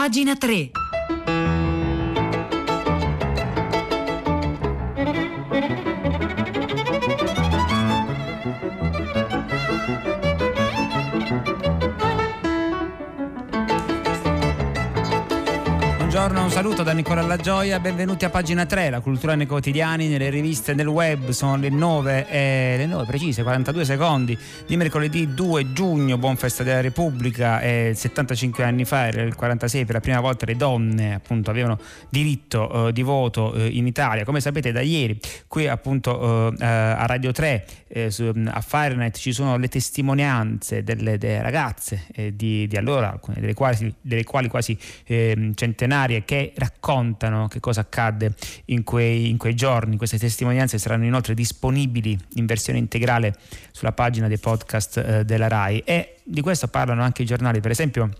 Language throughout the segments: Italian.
Pagina 3. Saluto da Nicola La Gioia, benvenuti a pagina 3, la cultura nei quotidiani, nelle riviste, nel web, sono le 9, e le 9 precise, 42 secondi di mercoledì 2 giugno, buon festa della Repubblica, eh, 75 anni fa, era il 46, per la prima volta le donne appunto avevano diritto eh, di voto eh, in Italia, come sapete da ieri qui appunto eh, a Radio 3, eh, su, a Fahrenheit ci sono le testimonianze delle, delle ragazze eh, di, di, allora, delle quali, delle quali quasi ehm, centenarie straordinarie raccontano che cosa accadde in quei, in quei giorni. Queste testimonianze saranno inoltre disponibili in versione integrale sulla pagina dei podcast eh, della RAI e di questo parlano anche i giornali, per esempio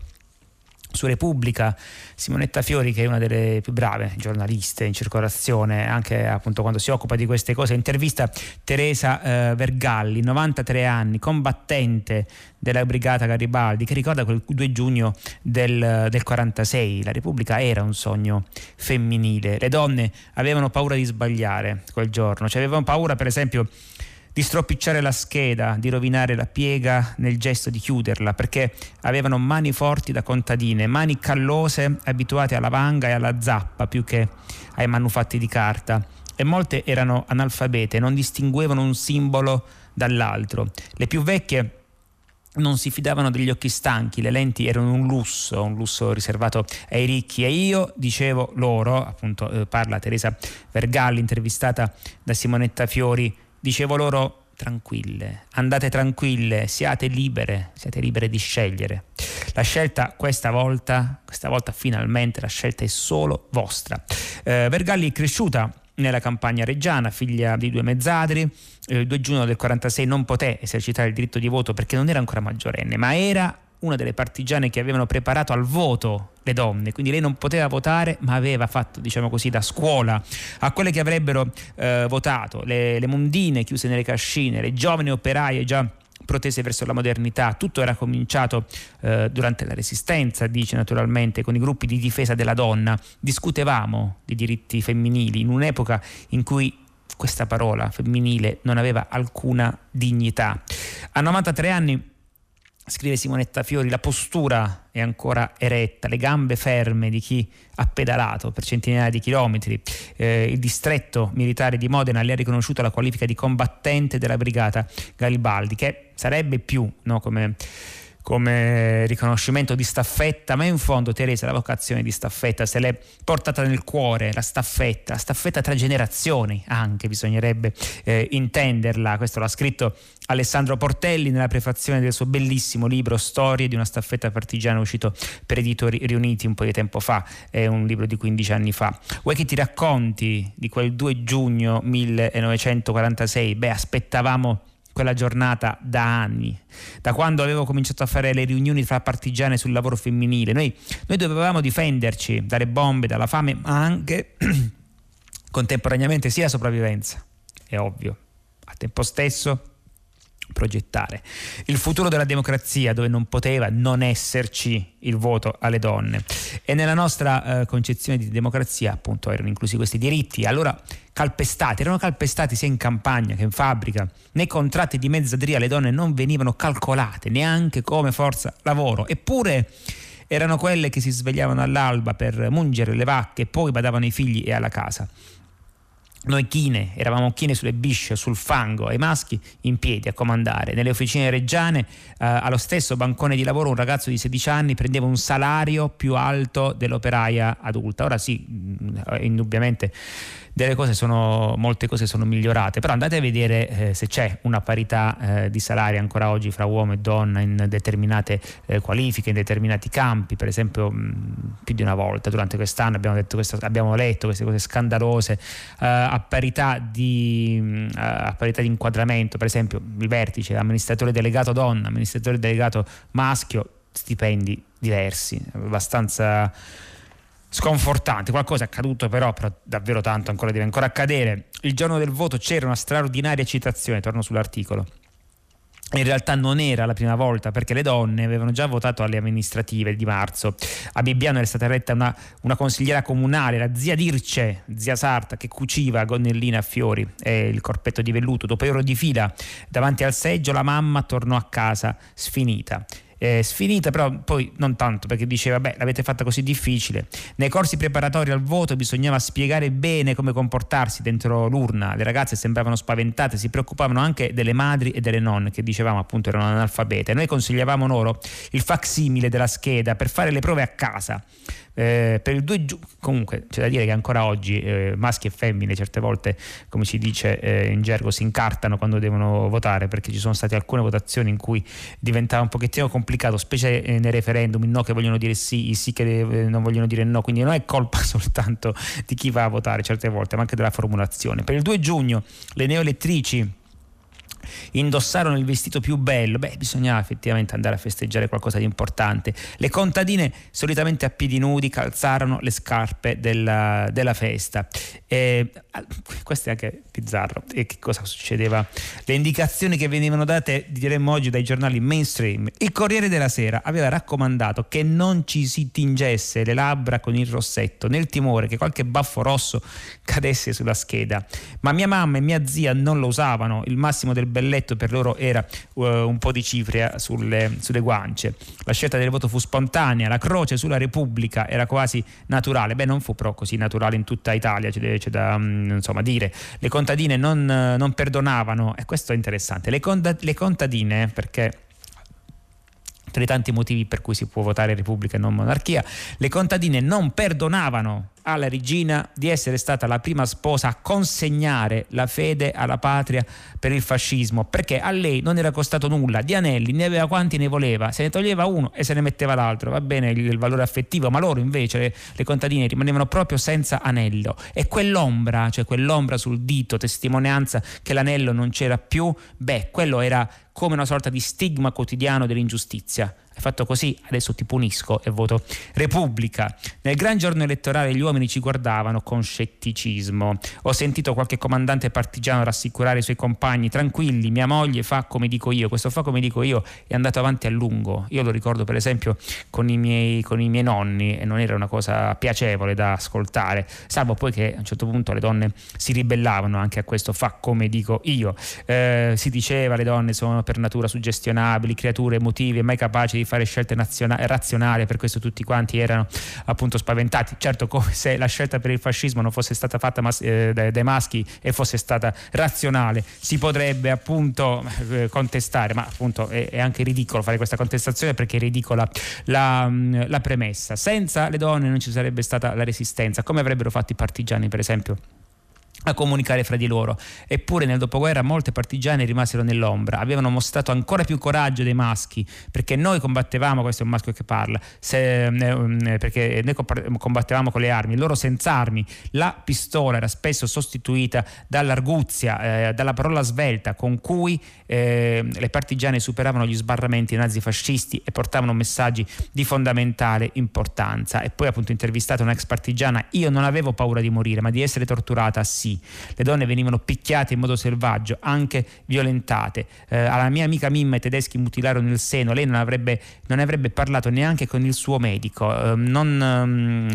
su Repubblica, Simonetta Fiori, che è una delle più brave giornaliste in circolazione, anche appunto quando si occupa di queste cose, intervista Teresa eh, Vergalli, 93 anni, combattente della brigata Garibaldi, che ricorda quel 2 giugno del, del 46. La Repubblica era un sogno femminile. Le donne avevano paura di sbagliare quel giorno, cioè avevano paura, per esempio, di stropicciare la scheda, di rovinare la piega nel gesto di chiuderla, perché avevano mani forti da contadine, mani callose abituate alla vanga e alla zappa più che ai manufatti di carta. E molte erano analfabete, non distinguevano un simbolo dall'altro. Le più vecchie non si fidavano degli occhi stanchi, le lenti erano un lusso, un lusso riservato ai ricchi e io dicevo loro, appunto eh, parla Teresa Vergalli intervistata da Simonetta Fiori, dicevo loro tranquille, andate tranquille, siate libere, siate libere di scegliere. La scelta questa volta, questa volta finalmente la scelta è solo vostra. Eh, Vergalli è cresciuta nella campagna reggiana, figlia di due mezzadri, il 2 giugno del 46 non poté esercitare il diritto di voto perché non era ancora maggiorenne, ma era una delle partigiane che avevano preparato al voto le donne, quindi lei non poteva votare ma aveva fatto diciamo così da scuola a quelle che avrebbero eh, votato, le, le mondine chiuse nelle cascine, le giovani operaie già protese verso la modernità. Tutto era cominciato eh, durante la Resistenza, dice naturalmente, con i gruppi di difesa della donna. Discutevamo di diritti femminili in un'epoca in cui questa parola femminile non aveva alcuna dignità. A 93 anni scrive Simonetta Fiori, la postura è ancora eretta, le gambe ferme di chi ha pedalato per centinaia di chilometri. Eh, il distretto militare di Modena le ha riconosciuto la qualifica di combattente della brigata Garibaldi, che sarebbe più no, come come riconoscimento di staffetta, ma in fondo Teresa la vocazione di staffetta se l'è portata nel cuore, la staffetta, la staffetta tra generazioni anche bisognerebbe eh, intenderla, questo l'ha scritto Alessandro Portelli nella prefazione del suo bellissimo libro Storie di una staffetta partigiana uscito per editori riuniti un po' di tempo fa, è un libro di 15 anni fa. Vuoi che ti racconti di quel 2 giugno 1946? Beh, aspettavamo quella giornata da anni, da quando avevo cominciato a fare le riunioni fra partigiane sul lavoro femminile. Noi, noi dovevamo difenderci dalle bombe, dalla fame, ma anche contemporaneamente sia sopravvivenza, è ovvio. Al tempo stesso progettare. Il futuro della democrazia dove non poteva non esserci il voto alle donne. E nella nostra eh, concezione di democrazia appunto erano inclusi questi diritti, allora calpestati, erano calpestati sia in campagna che in fabbrica. Nei contratti di mezzadria le donne non venivano calcolate neanche come forza lavoro, eppure erano quelle che si svegliavano all'alba per mungere le vacche e poi badavano ai figli e alla casa. Noi chine, eravamo chine sulle bisce, sul fango, e i maschi in piedi a comandare. Nelle officine reggiane, eh, allo stesso bancone di lavoro, un ragazzo di 16 anni prendeva un salario più alto dell'operaia adulta. Ora sì, indubbiamente delle cose sono, molte cose sono migliorate, però andate a vedere eh, se c'è una parità eh, di salari ancora oggi fra uomo e donna in determinate eh, qualifiche, in determinati campi, per esempio mh, più di una volta durante quest'anno abbiamo, detto questo, abbiamo letto queste cose scandalose eh, a parità, di, mh, a parità di inquadramento, per esempio il vertice, amministratore delegato donna, amministratore delegato maschio, stipendi diversi, abbastanza sconfortante. Qualcosa è accaduto, però, però, davvero tanto ancora deve ancora accadere. Il giorno del voto c'era una straordinaria citazione, torno sull'articolo. in realtà non era la prima volta perché le donne avevano già votato alle amministrative di marzo. A Bibbiano era stata eletta una, una consigliera comunale, la zia Dirce, zia Sarta, che cuciva gonnelline a fiori e il corpetto di velluto. Dopo ore di fila davanti al seggio la mamma tornò a casa sfinita eh, sfinita, però poi non tanto perché diceva, beh, l'avete fatta così difficile. Nei corsi preparatori al voto bisognava spiegare bene come comportarsi dentro l'urna. Le ragazze sembravano spaventate, si preoccupavano anche delle madri e delle nonne, che dicevamo appunto erano analfabete. Noi consigliavamo loro il facsimile della scheda per fare le prove a casa. Eh, per il 2 giugno, comunque c'è da dire che ancora oggi eh, maschi e femmine certe volte, come si dice eh, in gergo, si incartano quando devono votare perché ci sono state alcune votazioni in cui diventava un pochettino complicato, specie eh, nei referendum, i no che vogliono dire sì, i sì che eh, non vogliono dire no, quindi non è colpa soltanto di chi va a votare certe volte, ma anche della formulazione. Per il 2 giugno le neoelettrici indossarono il vestito più bello, beh, bisognava effettivamente andare a festeggiare qualcosa di importante. Le contadine, solitamente a piedi nudi, calzarono le scarpe della, della festa. E, questo è anche bizzarro. E che cosa succedeva? Le indicazioni che venivano date, diremmo oggi, dai giornali mainstream. Il Corriere della Sera aveva raccomandato che non ci si tingesse le labbra con il rossetto, nel timore che qualche baffo rosso cadesse sulla scheda. Ma mia mamma e mia zia non lo usavano, il massimo del belletto per loro era uh, un po' di cifria sulle, sulle guance. La scelta del voto fu spontanea, la croce sulla Repubblica era quasi naturale. Beh, non fu però così naturale in tutta Italia, c'è, c'è da um, insomma, dire. Le contadine non, non, perdonavano, e questo è interessante. Le, conda, le contadine, perché tra i tanti motivi per cui si può votare Repubblica e non monarchia, le contadine non perdonavano alla regina di essere stata la prima sposa a consegnare la fede alla patria per il fascismo, perché a lei non era costato nulla, di anelli ne aveva quanti ne voleva, se ne toglieva uno e se ne metteva l'altro, va bene il, valore affettivo, ma loro invece, le, le, contadine, rimanevano proprio senza anello. E quell'ombra, cioè quell'ombra sul dito, testimonianza che l'anello non c'era più, beh, quello era come una sorta di stigma quotidiano dell'ingiustizia hai fatto così, adesso ti punisco e voto Repubblica. Nel gran giorno elettorale gli uomini ci guardavano con scetticismo. Ho sentito qualche comandante partigiano rassicurare i suoi compagni, tranquilli, mia moglie fa come dico io, questo fa come dico io è andato avanti a lungo. Io lo ricordo per esempio con i miei, con i miei nonni e non era una cosa piacevole da ascoltare, salvo poi che a un certo punto le donne si ribellavano anche a questo fa come dico io. Eh, si diceva le donne sono per natura suggestionabili, creature emotive, mai capaci di fare scelte razionali, per questo tutti quanti erano appunto spaventati. Certo, come se la scelta per il fascismo non fosse stata fatta mas- eh, dai, dai, maschi e fosse stata razionale, si potrebbe appunto eh, contestare, ma appunto è, è, anche ridicolo fare questa contestazione perché è ridicola la, mm, la premessa. Senza le donne non ci sarebbe stata la resistenza, come avrebbero fatto i partigiani per esempio a comunicare fra di loro. Eppure nel dopoguerra molte partigiane rimasero nell'ombra, avevano mostrato ancora più coraggio dei maschi, perché noi combattevamo, questo è un maschio che parla, se, eh, perché noi combattevamo con le armi, loro senza armi. La pistola era spesso sostituita dall'arguzia, eh, dalla parola svelta con cui eh, le partigiane superavano gli sbarramenti nazifascisti e portavano messaggi di fondamentale importanza. E poi appunto intervistata un'ex partigiana, io non avevo paura di morire, ma di essere torturata sì sì. Le donne venivano picchiate in modo selvaggio, anche violentate. Eh, alla mia amica Mimma i tedeschi mutilarono il seno, lei non avrebbe, non avrebbe parlato neanche con il suo medico, eh, non,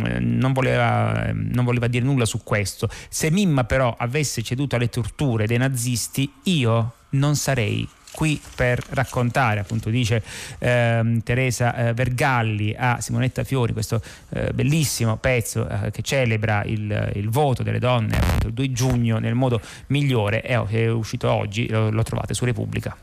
eh, non, voleva, non voleva dire nulla su questo. Se Mimma però avesse ceduto alle torture dei nazisti, io non sarei qui per raccontare, appunto dice ehm, Teresa eh, Vergalli a Simonetta Fiori, questo eh, bellissimo pezzo eh, che celebra il, il, voto delle donne appunto, il 2 giugno nel modo migliore, è, è uscito oggi, lo, lo trovate su Repubblica.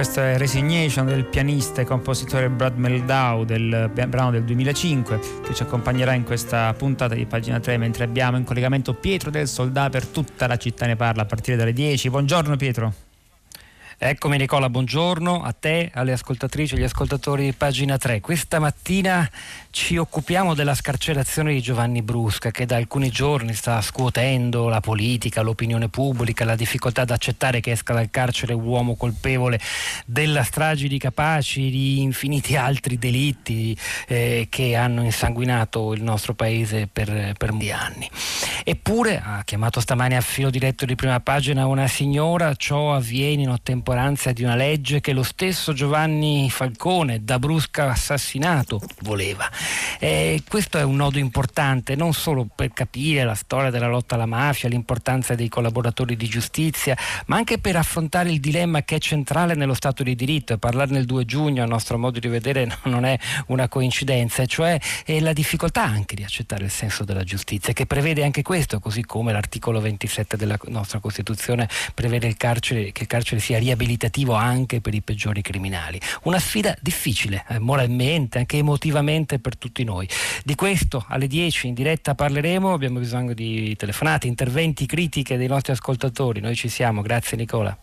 Questo è Resignation del pianista e compositore Brad Meldau del brano del 2005 che ci accompagnerà in questa puntata di pagina 3 mentre abbiamo in collegamento Pietro del Soldà per tutta la città ne parla a partire dalle 10. Buongiorno Pietro. Eccomi Nicola, buongiorno a te, alle ascoltatrici e agli ascoltatori di pagina 3. Questa mattina ci occupiamo della scarcerazione di Giovanni Brusca che da alcuni giorni sta scuotendo la politica, l'opinione pubblica, la difficoltà ad accettare che esca dal carcere un uomo colpevole della strage di Capaci, di infiniti altri delitti eh, che hanno insanguinato il nostro paese per, per anni. Eppure ha chiamato stamani a filo diretto di prima pagina una signora, ciò avviene in ottemperanza ottemperanza di una legge che lo stesso Giovanni Falcone, da brusca assassinato, voleva. E questo è un nodo importante non solo per capire la storia della lotta alla mafia, l'importanza dei collaboratori di giustizia, ma anche per affrontare il dilemma che è centrale nello Stato di diritto e parlarne il 2 giugno a nostro modo di vedere non è una coincidenza, cioè la difficoltà anche di accettare il senso della giustizia, che prevede anche questo, così come l'articolo 27 della nostra Costituzione prevede il carcere, che il carcere sia riabilitato riabilitativo anche per i peggiori criminali. Una sfida difficile, eh, moralmente, anche emotivamente per tutti noi. Di questo alle 10 in diretta parleremo, abbiamo bisogno di telefonate, interventi, critiche dei nostri ascoltatori. Noi ci siamo, grazie Nicola.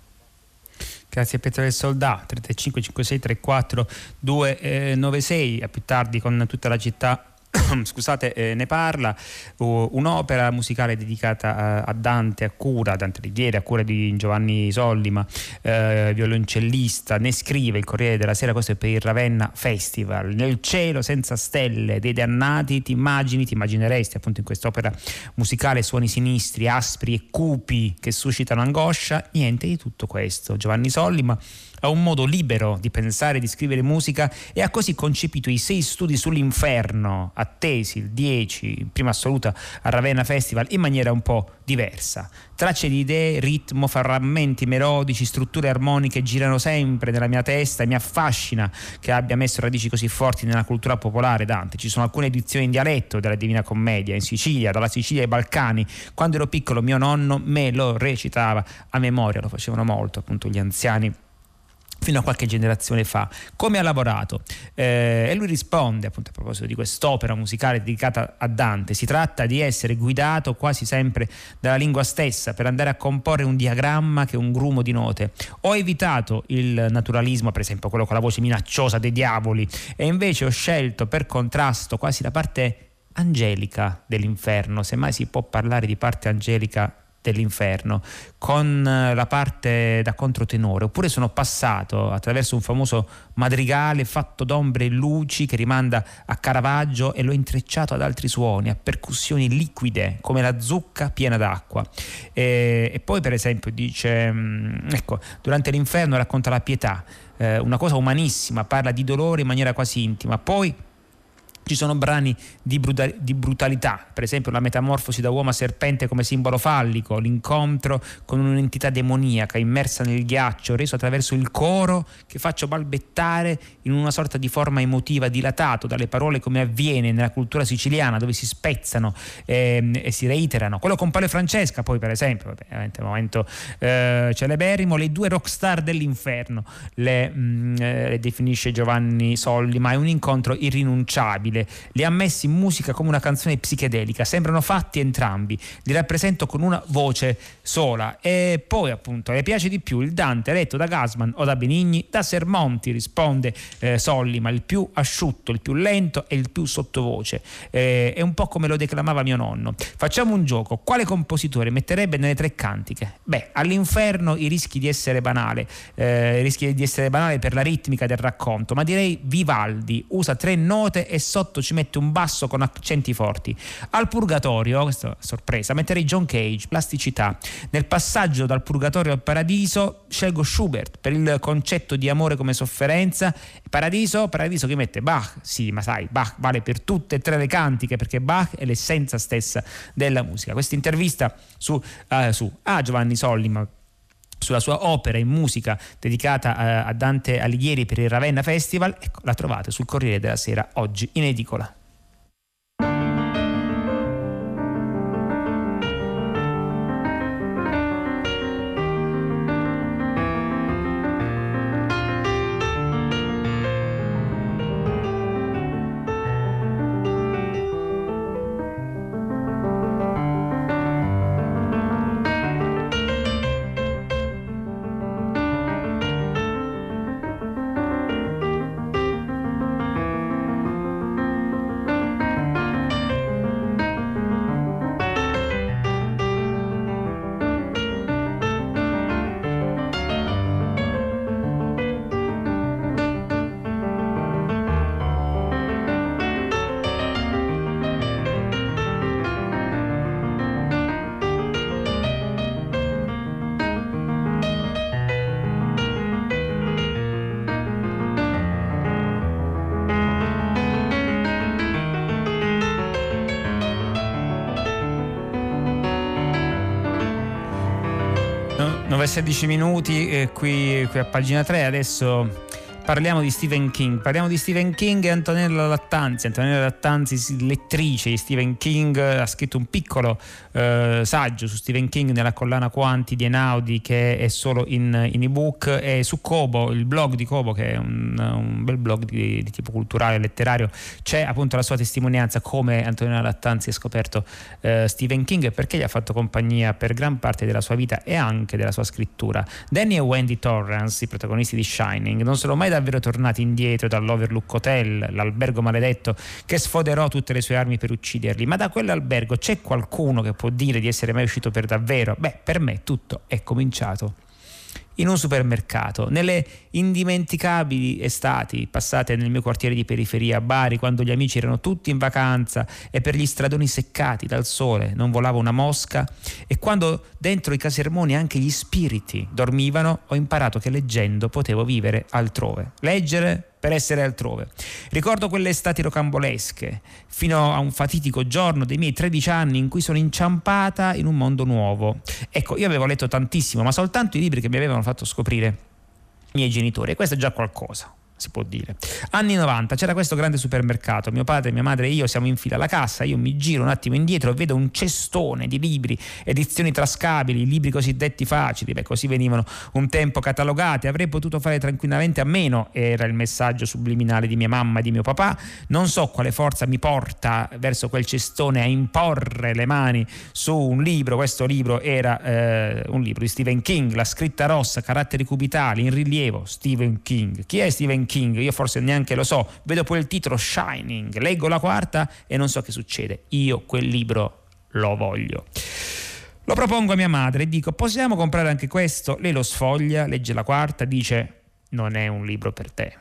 Grazie a Pietro Soldà, 35 56 34 296, a più tardi con tutta la città scusate, eh, ne parla, un'opera musicale dedicata a, a, Dante, a cura, Dante Alighieri, a cura di Giovanni Sollima, eh, violoncellista, ne scrive il Corriere della Sera, questo è per il Ravenna Festival. Nel cielo senza stelle dei dannati ti immagini, ti immagineresti appunto in quest'opera musicale suoni sinistri, aspri e cupi che suscitano angoscia, niente di tutto questo. Giovanni Sollima ha un modo libero di pensare e di scrivere musica e ha così concepito i sei studi sull'inferno, attesi il 10, in prima assoluta a Ravenna Festival, in maniera un po' diversa. Tracce di idee, ritmo, frammenti melodici, strutture armoniche girano sempre nella mia testa e mi affascina che abbia messo radici così forti nella cultura popolare Dante. Ci sono alcune edizioni in dialetto della Divina Commedia in Sicilia, dalla Sicilia ai Balcani. Quando ero piccolo mio nonno me lo recitava a memoria, lo facevano molto appunto gli anziani fino a qualche generazione fa, come ha lavorato. Eh, e lui risponde appunto a proposito di quest'opera musicale dedicata a Dante, si tratta di essere guidato quasi sempre dalla lingua stessa per andare a comporre un diagramma che è un grumo di note. Ho evitato il naturalismo, per esempio quello con la voce minacciosa dei diavoli, e invece ho scelto per contrasto quasi la parte angelica dell'inferno, se mai si può parlare di parte angelica dell'inferno con eh, la parte da controtenore oppure sono passato attraverso un famoso madrigale fatto d'ombre e luci che rimanda a Caravaggio e l'ho intrecciato ad altri suoni, a percussioni liquide come la zucca piena d'acqua. E, e poi per esempio dice mm, ecco durante l'inferno racconta la pietà. Eh, una cosa umanissima parla di dolore in maniera quasi intima. Poi ci sono brani di, brutal- di, brutalità, per esempio la metamorfosi da uomo a serpente come simbolo fallico, l'incontro con un'entità demoniaca immersa nel ghiaccio, reso attraverso il coro che faccio balbettare in una sorta di forma emotiva dilatato dalle parole come avviene nella cultura siciliana dove si spezzano eh, e si reiterano. Quello con Paolo Francesca poi per esempio, ovviamente un momento eh, celeberrimo, le due rockstar dell'inferno. Le, mh, mm, eh, le definisce Giovanni Solli, ma è un incontro irrinunciabile incredibile. Li ha messi in musica come una canzone psichedelica, sembrano fatti entrambi, li rappresento con una voce sola. E poi appunto le piace di più il Dante letto da Gasman o da Benigni, da Sermonti risponde eh, Solli, ma il più asciutto, il più lento e il più sottovoce. Eh, è un po' come lo declamava mio nonno. Facciamo un gioco, quale compositore metterebbe nelle tre cantiche? Beh, all'inferno i rischi di essere banale, eh, rischi di essere banale per la ritmica del racconto, ma direi Vivaldi usa tre note e sotto sotto ci mette un basso con accenti forti. Al purgatorio, questa sorpresa, metterei John Cage, plasticità. Nel passaggio dal purgatorio al paradiso scelgo Schubert per il concetto di amore come sofferenza. Paradiso, paradiso che mette Bach, sì, ma sai, Bach vale per tutte e tre le cantiche perché Bach è l'essenza stessa della musica. Questa intervista su, uh, su ah, Giovanni Sollima sulla sua opera in musica dedicata eh, a Dante Alighieri per il Ravenna Festival, ecco, la trovate sul Corriere della Sera oggi in edicola. 9-16 minuti eh, qui, qui a pagina 3. Adesso parliamo di Stephen King. Parliamo di Stephen King e Antonella Lattanzi. Antonella Lattanzi, lettrice di Stephen King, ha scritto un piccolo eh, saggio su Stephen King nella collana Quanti di Enaudi che è solo in, in ebook e su Kobo, il blog di Kobo che è un, un bel blog di, di, tipo culturale e letterario, c'è appunto la sua testimonianza come Antonella Lattanzi ha scoperto eh, Stephen King e perché gli ha fatto compagnia per gran parte della sua vita e anche della sua scrittura. Danny e Wendy Torrance, i protagonisti di Shining, non sono mai davvero tornati indietro dall'Overlook Hotel, l'albergo maledetto che sfoderò tutte le sue armi per ucciderli, ma da quell'albergo c'è qualcuno che può dire di essere mai uscito per davvero? Beh, per me tutto è cominciato in un supermercato, nelle indimenticabili estati passate nel mio quartiere di periferia a Bari, quando gli amici erano tutti in vacanza e per gli stradoni seccati dal sole non volava una mosca, e quando dentro i casermoni anche gli spiriti dormivano, ho imparato che leggendo potevo vivere altrove. Leggere per essere altrove. Ricordo quelle estati rocambolesche, fino a un fatitico giorno dei miei 13 anni in cui sono inciampata in un mondo nuovo. Ecco, io avevo letto tantissimo, ma soltanto i libri che mi avevano fatto scoprire i miei genitori, e questo è già qualcosa si può dire. Anni 90, c'era questo grande supermercato, mio padre, mia madre e io siamo in fila alla cassa, io mi giro un attimo indietro e vedo un cestone di libri, edizioni trascabili, libri cosiddetti facili, beh così venivano un tempo catalogati, avrei potuto fare tranquillamente a meno, era il messaggio subliminale di mia mamma e di mio papà, non so quale forza mi porta verso quel cestone a imporre le mani su un libro, questo libro era eh, un libro di Stephen King, la scritta rossa, caratteri cubitali, in rilievo, Stephen King. Chi è Stephen King? King, io forse neanche lo so, vedo poi il titolo Shining, leggo la quarta e non so che succede, io quel libro lo voglio. Lo propongo a mia madre e dico possiamo comprare anche questo? Lei lo sfoglia, legge la quarta, dice non è un libro per te.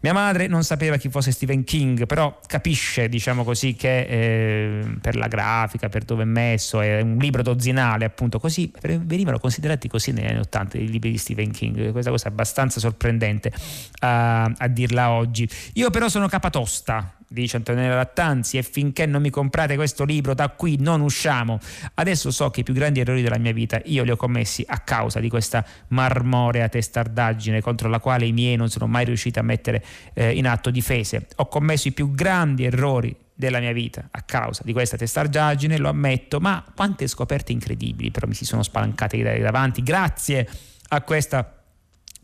Mia madre non sapeva chi fosse Stephen King, però capisce, diciamo così, che eh, per la grafica, per dove è messo, è un libro dozzinale, appunto, così venivano considerati così negli anni Ottanta i libri di Stephen King. Questa cosa è abbastanza sorprendente a, a dirla oggi. Io però sono capatosta, dice Antonella Lattanzi, e finché non mi comprate questo libro da qui non usciamo. Adesso so che i più grandi errori della mia vita io li ho commessi a causa di questa marmorea testardaggine contro la quale i miei non sono mai riusciti a mettere eh, in atto difese. Ho commesso i più grandi errori della mia vita a causa di questa testardaggine, lo ammetto, ma quante scoperte incredibili però mi si sono spalancate davanti grazie a questa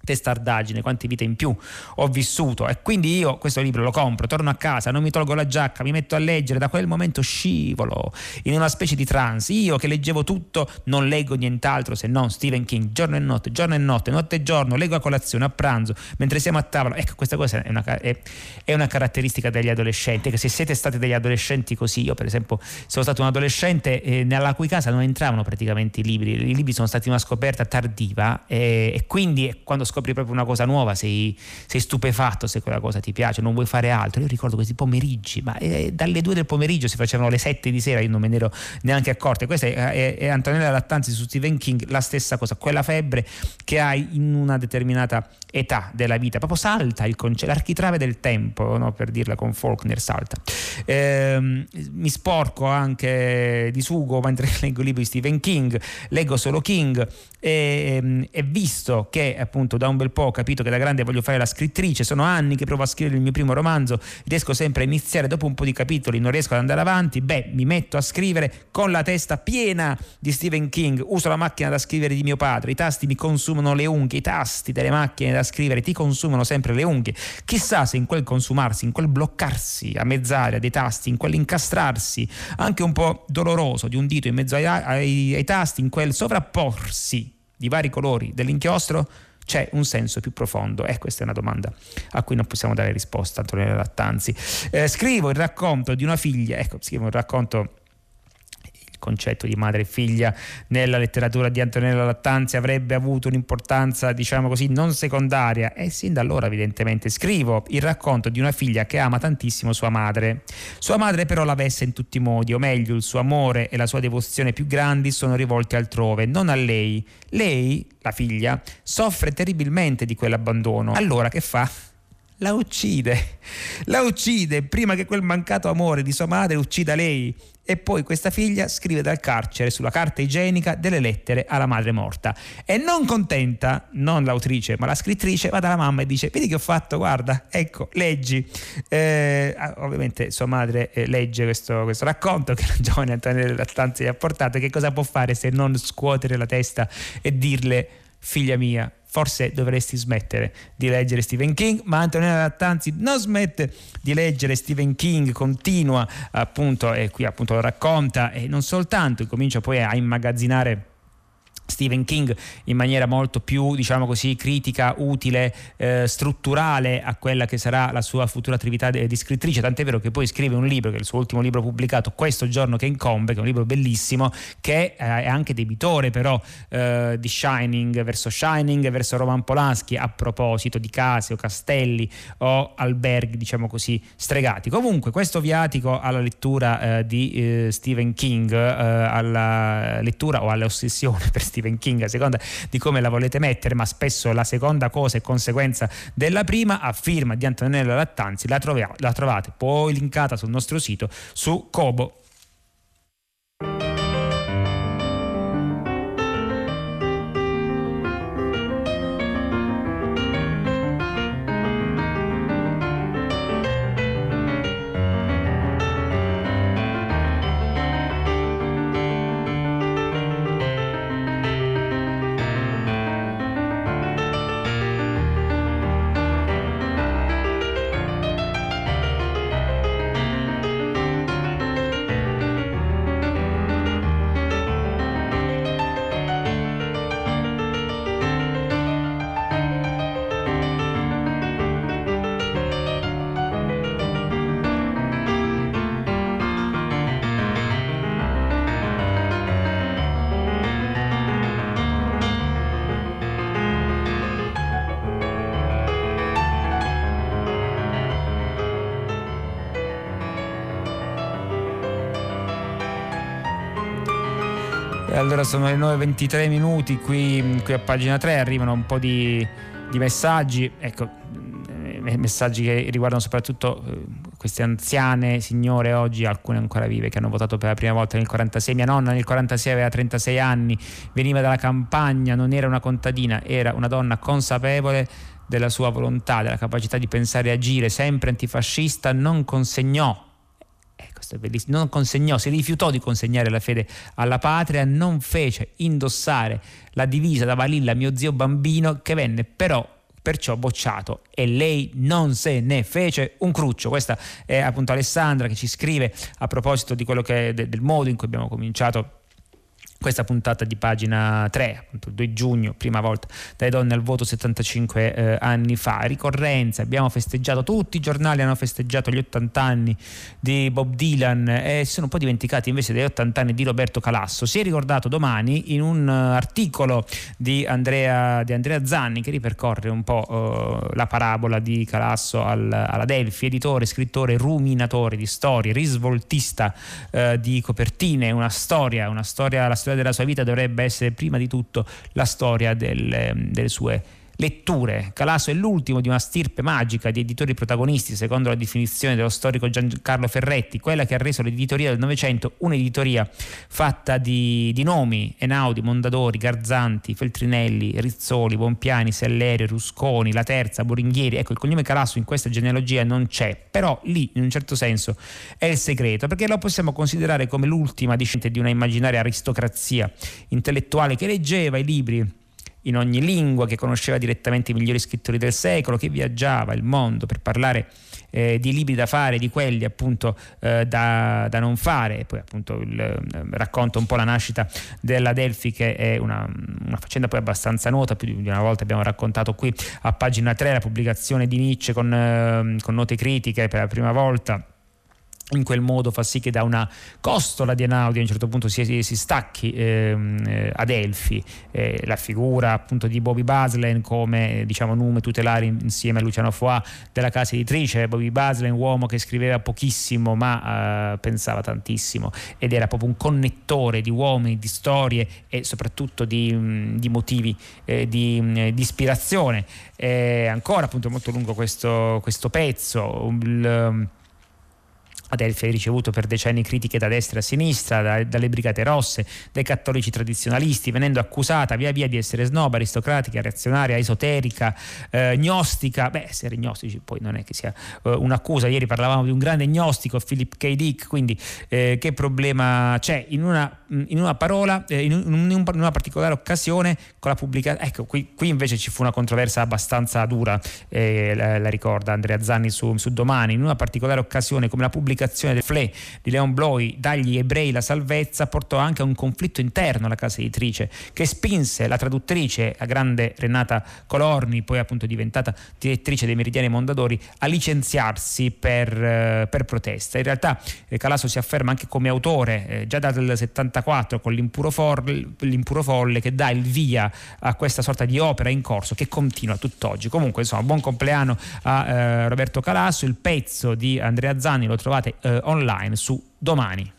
testardaggine, quante vite in più ho vissuto e quindi io questo libro lo compro, torno a casa, non mi tolgo la giacca, mi metto a leggere, da quel momento scivolo in una specie di trance. Io che leggevo tutto non leggo nient'altro se non Stephen King, giorno e notte, giorno e notte, notte e giorno, leggo a colazione, a pranzo, mentre siamo a tavola. Ecco, questa cosa è una, è, è una caratteristica degli adolescenti, che se siete stati degli adolescenti così, io per esempio sono stato un adolescente eh, nella cui casa non entravano praticamente i libri, i libri sono stati una scoperta tardiva eh, e quindi quando scopri proprio una cosa nuova, sei, sei, stupefatto se quella cosa ti piace, non vuoi fare altro. Io ricordo questi pomeriggi, ma eh, dalle due del pomeriggio si facevano le sette di sera, io non me ne ero neanche accorto. E questa è, è, è Antonella Lattanzi su Stephen King, la stessa cosa, quella febbre che hai in una determinata età della vita, proprio salta il concetto, l'architrave del tempo, no? per dirla con Faulkner, salta. Eh, mi sporco anche di sugo mentre leggo libri di Stephen King, leggo solo King e, e visto che appunto da un bel po' ho capito che da grande voglio fare la scrittrice, sono anni che provo a scrivere il mio primo romanzo, riesco sempre a iniziare dopo un po' di capitoli, non riesco ad andare avanti, beh mi metto a scrivere con la testa piena di Stephen King, uso la macchina da scrivere di mio padre, i tasti mi consumano le unghie, i tasti delle macchine da scrivere ti consumano sempre le unghie. Chissà se in quel consumarsi, in quel bloccarsi a mezz'aria dei tasti, in quell'incastrarsi anche un po' doloroso di un dito in mezzo ai, ai, ai tasti, in quel sovrapporsi di vari colori dell'inchiostro, c'è un senso più profondo? Eh, questa è una domanda a cui non possiamo dare risposta, Antonio Lattanzi. Eh, scrivo il racconto di una figlia, ecco, scrivo il racconto concetto di madre e figlia nella letteratura di Antonella Lattanzi avrebbe avuto un'importanza, diciamo così, non secondaria e sin da allora evidentemente scrivo il racconto di una figlia che ama tantissimo sua madre. Sua madre però la vesse in tutti i modi, o meglio il suo amore e la sua devozione più grandi sono rivolti altrove, non a lei. Lei, la figlia, soffre terribilmente di quell'abbandono. Allora che fa? la uccide, la uccide prima che quel mancato amore di sua madre uccida lei e poi questa figlia scrive dal carcere sulla carta igienica delle lettere alla madre morta e non contenta, non l'autrice ma la scrittrice, va dalla mamma e dice vedi che ho fatto, guarda, ecco, leggi. Eh, ah, ovviamente sua madre eh, legge questo, questo, racconto che la giovane Antonella Lattanzi gli ha portato, che cosa può fare se non scuotere la testa e dirle figlia mia, forse dovresti smettere di leggere Stephen King, ma Antonella Lattanzi non smette di leggere Stephen King, continua appunto e qui appunto lo racconta e non soltanto, comincia poi a immagazzinare Stephen King in maniera molto più, diciamo così, critica, utile, eh, strutturale a quella che sarà la sua futura attività di scrittrice, tant'è vero che poi scrive un libro, che è il suo ultimo libro pubblicato, Questo giorno che incombe, che è un libro bellissimo, che eh, è anche debitore però eh, di Shining, verso Shining, verso Roman Polanski, a proposito di case o castelli o alberghi, diciamo così, stregati. Comunque questo viatico alla lettura eh, di eh, Stephen King, eh, alla lettura o all'ossessione per Stephen King a seconda di come la volete mettere, ma spesso la seconda cosa è conseguenza della prima, a firma di Antonella Lattanzi, la, trovi- la trovate poi linkata sul nostro sito su Kobo allora sono le 9.23 minuti, qui, qui, a pagina 3 arrivano un po' di, di messaggi, ecco, eh, messaggi che riguardano soprattutto eh, queste anziane signore oggi, alcune ancora vive, che hanno votato per la prima volta nel 46. Mia nonna nel 46 aveva 36 anni, veniva dalla campagna, non era una contadina, era una donna consapevole della sua volontà, della capacità di pensare e agire, sempre antifascista, non consegnò questo è bellissimo, non consegnò, si rifiutò di consegnare la fede alla patria, non fece indossare la divisa da Valilla mio zio bambino che venne però perciò bocciato e lei non se ne fece un cruccio. Questa è appunto Alessandra che ci scrive a proposito di quello che, del modo in cui abbiamo cominciato questa puntata di pagina 3, appunto il 2 giugno, prima volta dalle donne al voto 75 eh, anni fa. Ricorrenza, abbiamo festeggiato, tutti i giornali hanno festeggiato gli 80 anni di Bob Dylan e si sono un po' dimenticati invece degli 80 anni di Roberto Calasso. Si è ricordato domani in un articolo di Andrea, di Andrea Zanni che ripercorre un po' uh, la parabola di Calasso al, alla Delfi, editore, scrittore, ruminatore di storie, risvoltista uh, di copertine, una storia, una storia, la storia della sua vita dovrebbe essere prima di tutto la storia del, delle sue letture. Calasso è l'ultimo di una stirpe magica di editori protagonisti, secondo la definizione dello storico Giancarlo Ferretti, quella che ha reso l'editoria del Novecento un'editoria fatta di, di nomi, Enaudi, Mondadori, Garzanti, Feltrinelli, Rizzoli, Bompiani, Sellerio, Rusconi, La Terza, Boringhieri. Ecco, il cognome Calasso in questa genealogia non c'è, però lì in un certo senso è il segreto, perché lo possiamo considerare come l'ultima discente di una immaginaria aristocrazia intellettuale che leggeva i libri in ogni lingua, che conosceva direttamente i migliori scrittori del secolo, che viaggiava il mondo per parlare eh, di libri da fare, di quelli appunto eh, da, da, non fare. E poi appunto il, eh, racconta un po' la nascita della Delphi, che è una, una, faccenda poi abbastanza nota, più di una volta abbiamo raccontato qui a pagina 3 la pubblicazione di Nietzsche con, eh, con note critiche per la prima volta in quel modo fa sì che da una costola di Enaudi a un certo punto si, si stacchi ehm, eh, ad Elfi. Eh, la figura appunto di Bobby Baslen come diciamo nume tutelare insieme a Luciano Foà della casa editrice. Bobby Baslen uomo che scriveva pochissimo ma eh, pensava tantissimo ed era proprio un connettore di uomini, di storie e soprattutto di, di motivi eh, di, di, ispirazione. Ancora appunto molto lungo questo, questo pezzo il, Adelphi ha ricevuto per decenni critiche da destra a sinistra, da, dalle brigate rosse, dai cattolici tradizionalisti, venendo accusata via via di essere snob, aristocratica, reazionaria, esoterica, eh, gnostica. Beh, essere gnostici poi non è che sia eh, un'accusa. Ieri parlavamo di un grande gnostico, Philip K. Dick, quindi eh, che problema c'è? In una, in una parola, eh, in, un, in, una particolare occasione, con la pubblicazione. Ecco, qui, qui, invece ci fu una controversia abbastanza dura, eh, la, la, ricorda Andrea Zanni su, su Domani, in una particolare occasione come la pubblicazione pubblicazione del FLE di Leon Bloy dagli ebrei la salvezza portò anche a un conflitto interno alla casa editrice che spinse la traduttrice, la grande Renata Colorni, poi appunto diventata direttrice dei Meridiani Mondadori, a licenziarsi per, eh, per protesta. In realtà eh, Calasso si afferma anche come autore eh, già dal 74 con l'impuro, folle, l'impuro folle che dà il via a questa sorta di opera in corso che continua tutt'oggi. Comunque insomma buon compleanno a eh, Roberto Calasso, il pezzo di Andrea Zanni lo trovate eh, online su domani.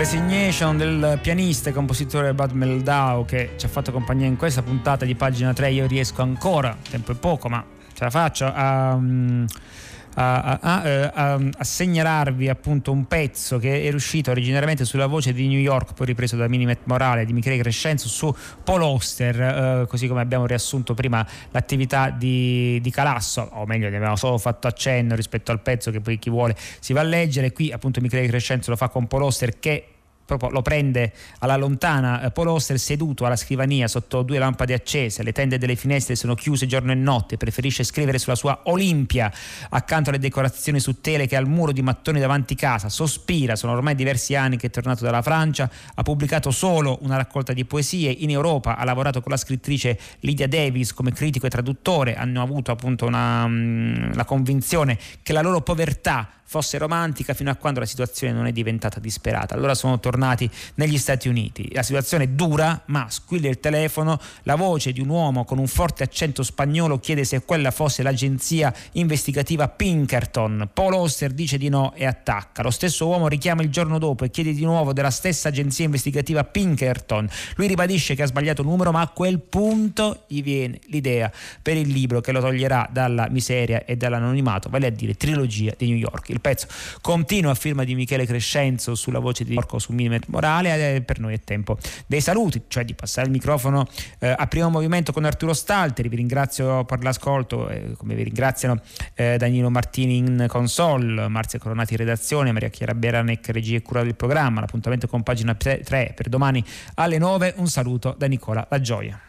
Resignation del pianista e compositore Bud Meldau che ci ha fatto compagnia in questa puntata di pagina 3 io riesco ancora, tempo è poco ma ce la faccio. A, a, a, eh, a, segnalarvi appunto un pezzo che è uscito originariamente sulla voce di New York poi ripreso da Minimet Morale di Michele Crescenzo su Paul Oster eh, così come abbiamo riassunto prima l'attività di, di Calasso o meglio ne abbiamo solo fatto accenno rispetto al pezzo che poi chi vuole si va a leggere. Qui appunto Michele Crescenzo lo fa con Paul Oster che proprio lo prende alla lontana eh, Paul Oster seduto alla scrivania sotto due lampade accese, le tende delle finestre sono chiuse giorno e notte, preferisce scrivere sulla sua Olimpia. Accanto alle decorazioni su tele che al muro di mattoni davanti casa, sospira, sono ormai diversi anni che è tornato dalla Francia, ha pubblicato solo una raccolta di poesie, in Europa ha lavorato con la scrittrice Lydia Davis come critico e traduttore, hanno avuto appunto una, um, la convinzione che la loro povertà fosse romantica fino a quando la situazione non è diventata disperata. Allora sono tornati negli Stati Uniti. La situazione è dura, ma squilla il telefono, la voce di un uomo con un forte accento spagnolo chiede se quella fosse l'agenzia investigativa Pinkerton. Paul Oster dice di no e attacca. Lo stesso uomo richiama il giorno dopo e chiede di nuovo della stessa agenzia investigativa Pinkerton. Lui ribadisce che ha sbagliato il numero, ma a quel punto gli viene l'idea per il libro che lo toglierà dalla miseria e dall'anonimato, vale a dire trilogia di New York. Il pezzo continua a firma di Michele Crescenzo sulla voce di Porco su Minimet Morale e per noi è tempo. Dei saluti, cioè di passare il microfono eh, a primo movimento con Arturo Stalteri, vi ringrazio per l'ascolto, eh, come vi ringraziano eh, Danilo Martini in console, Marzia Coronati in redazione, Maria Chiara Beranec regia e cura del programma, l'appuntamento con pagina 3 per domani alle 9, un saluto da Nicola La Gioia.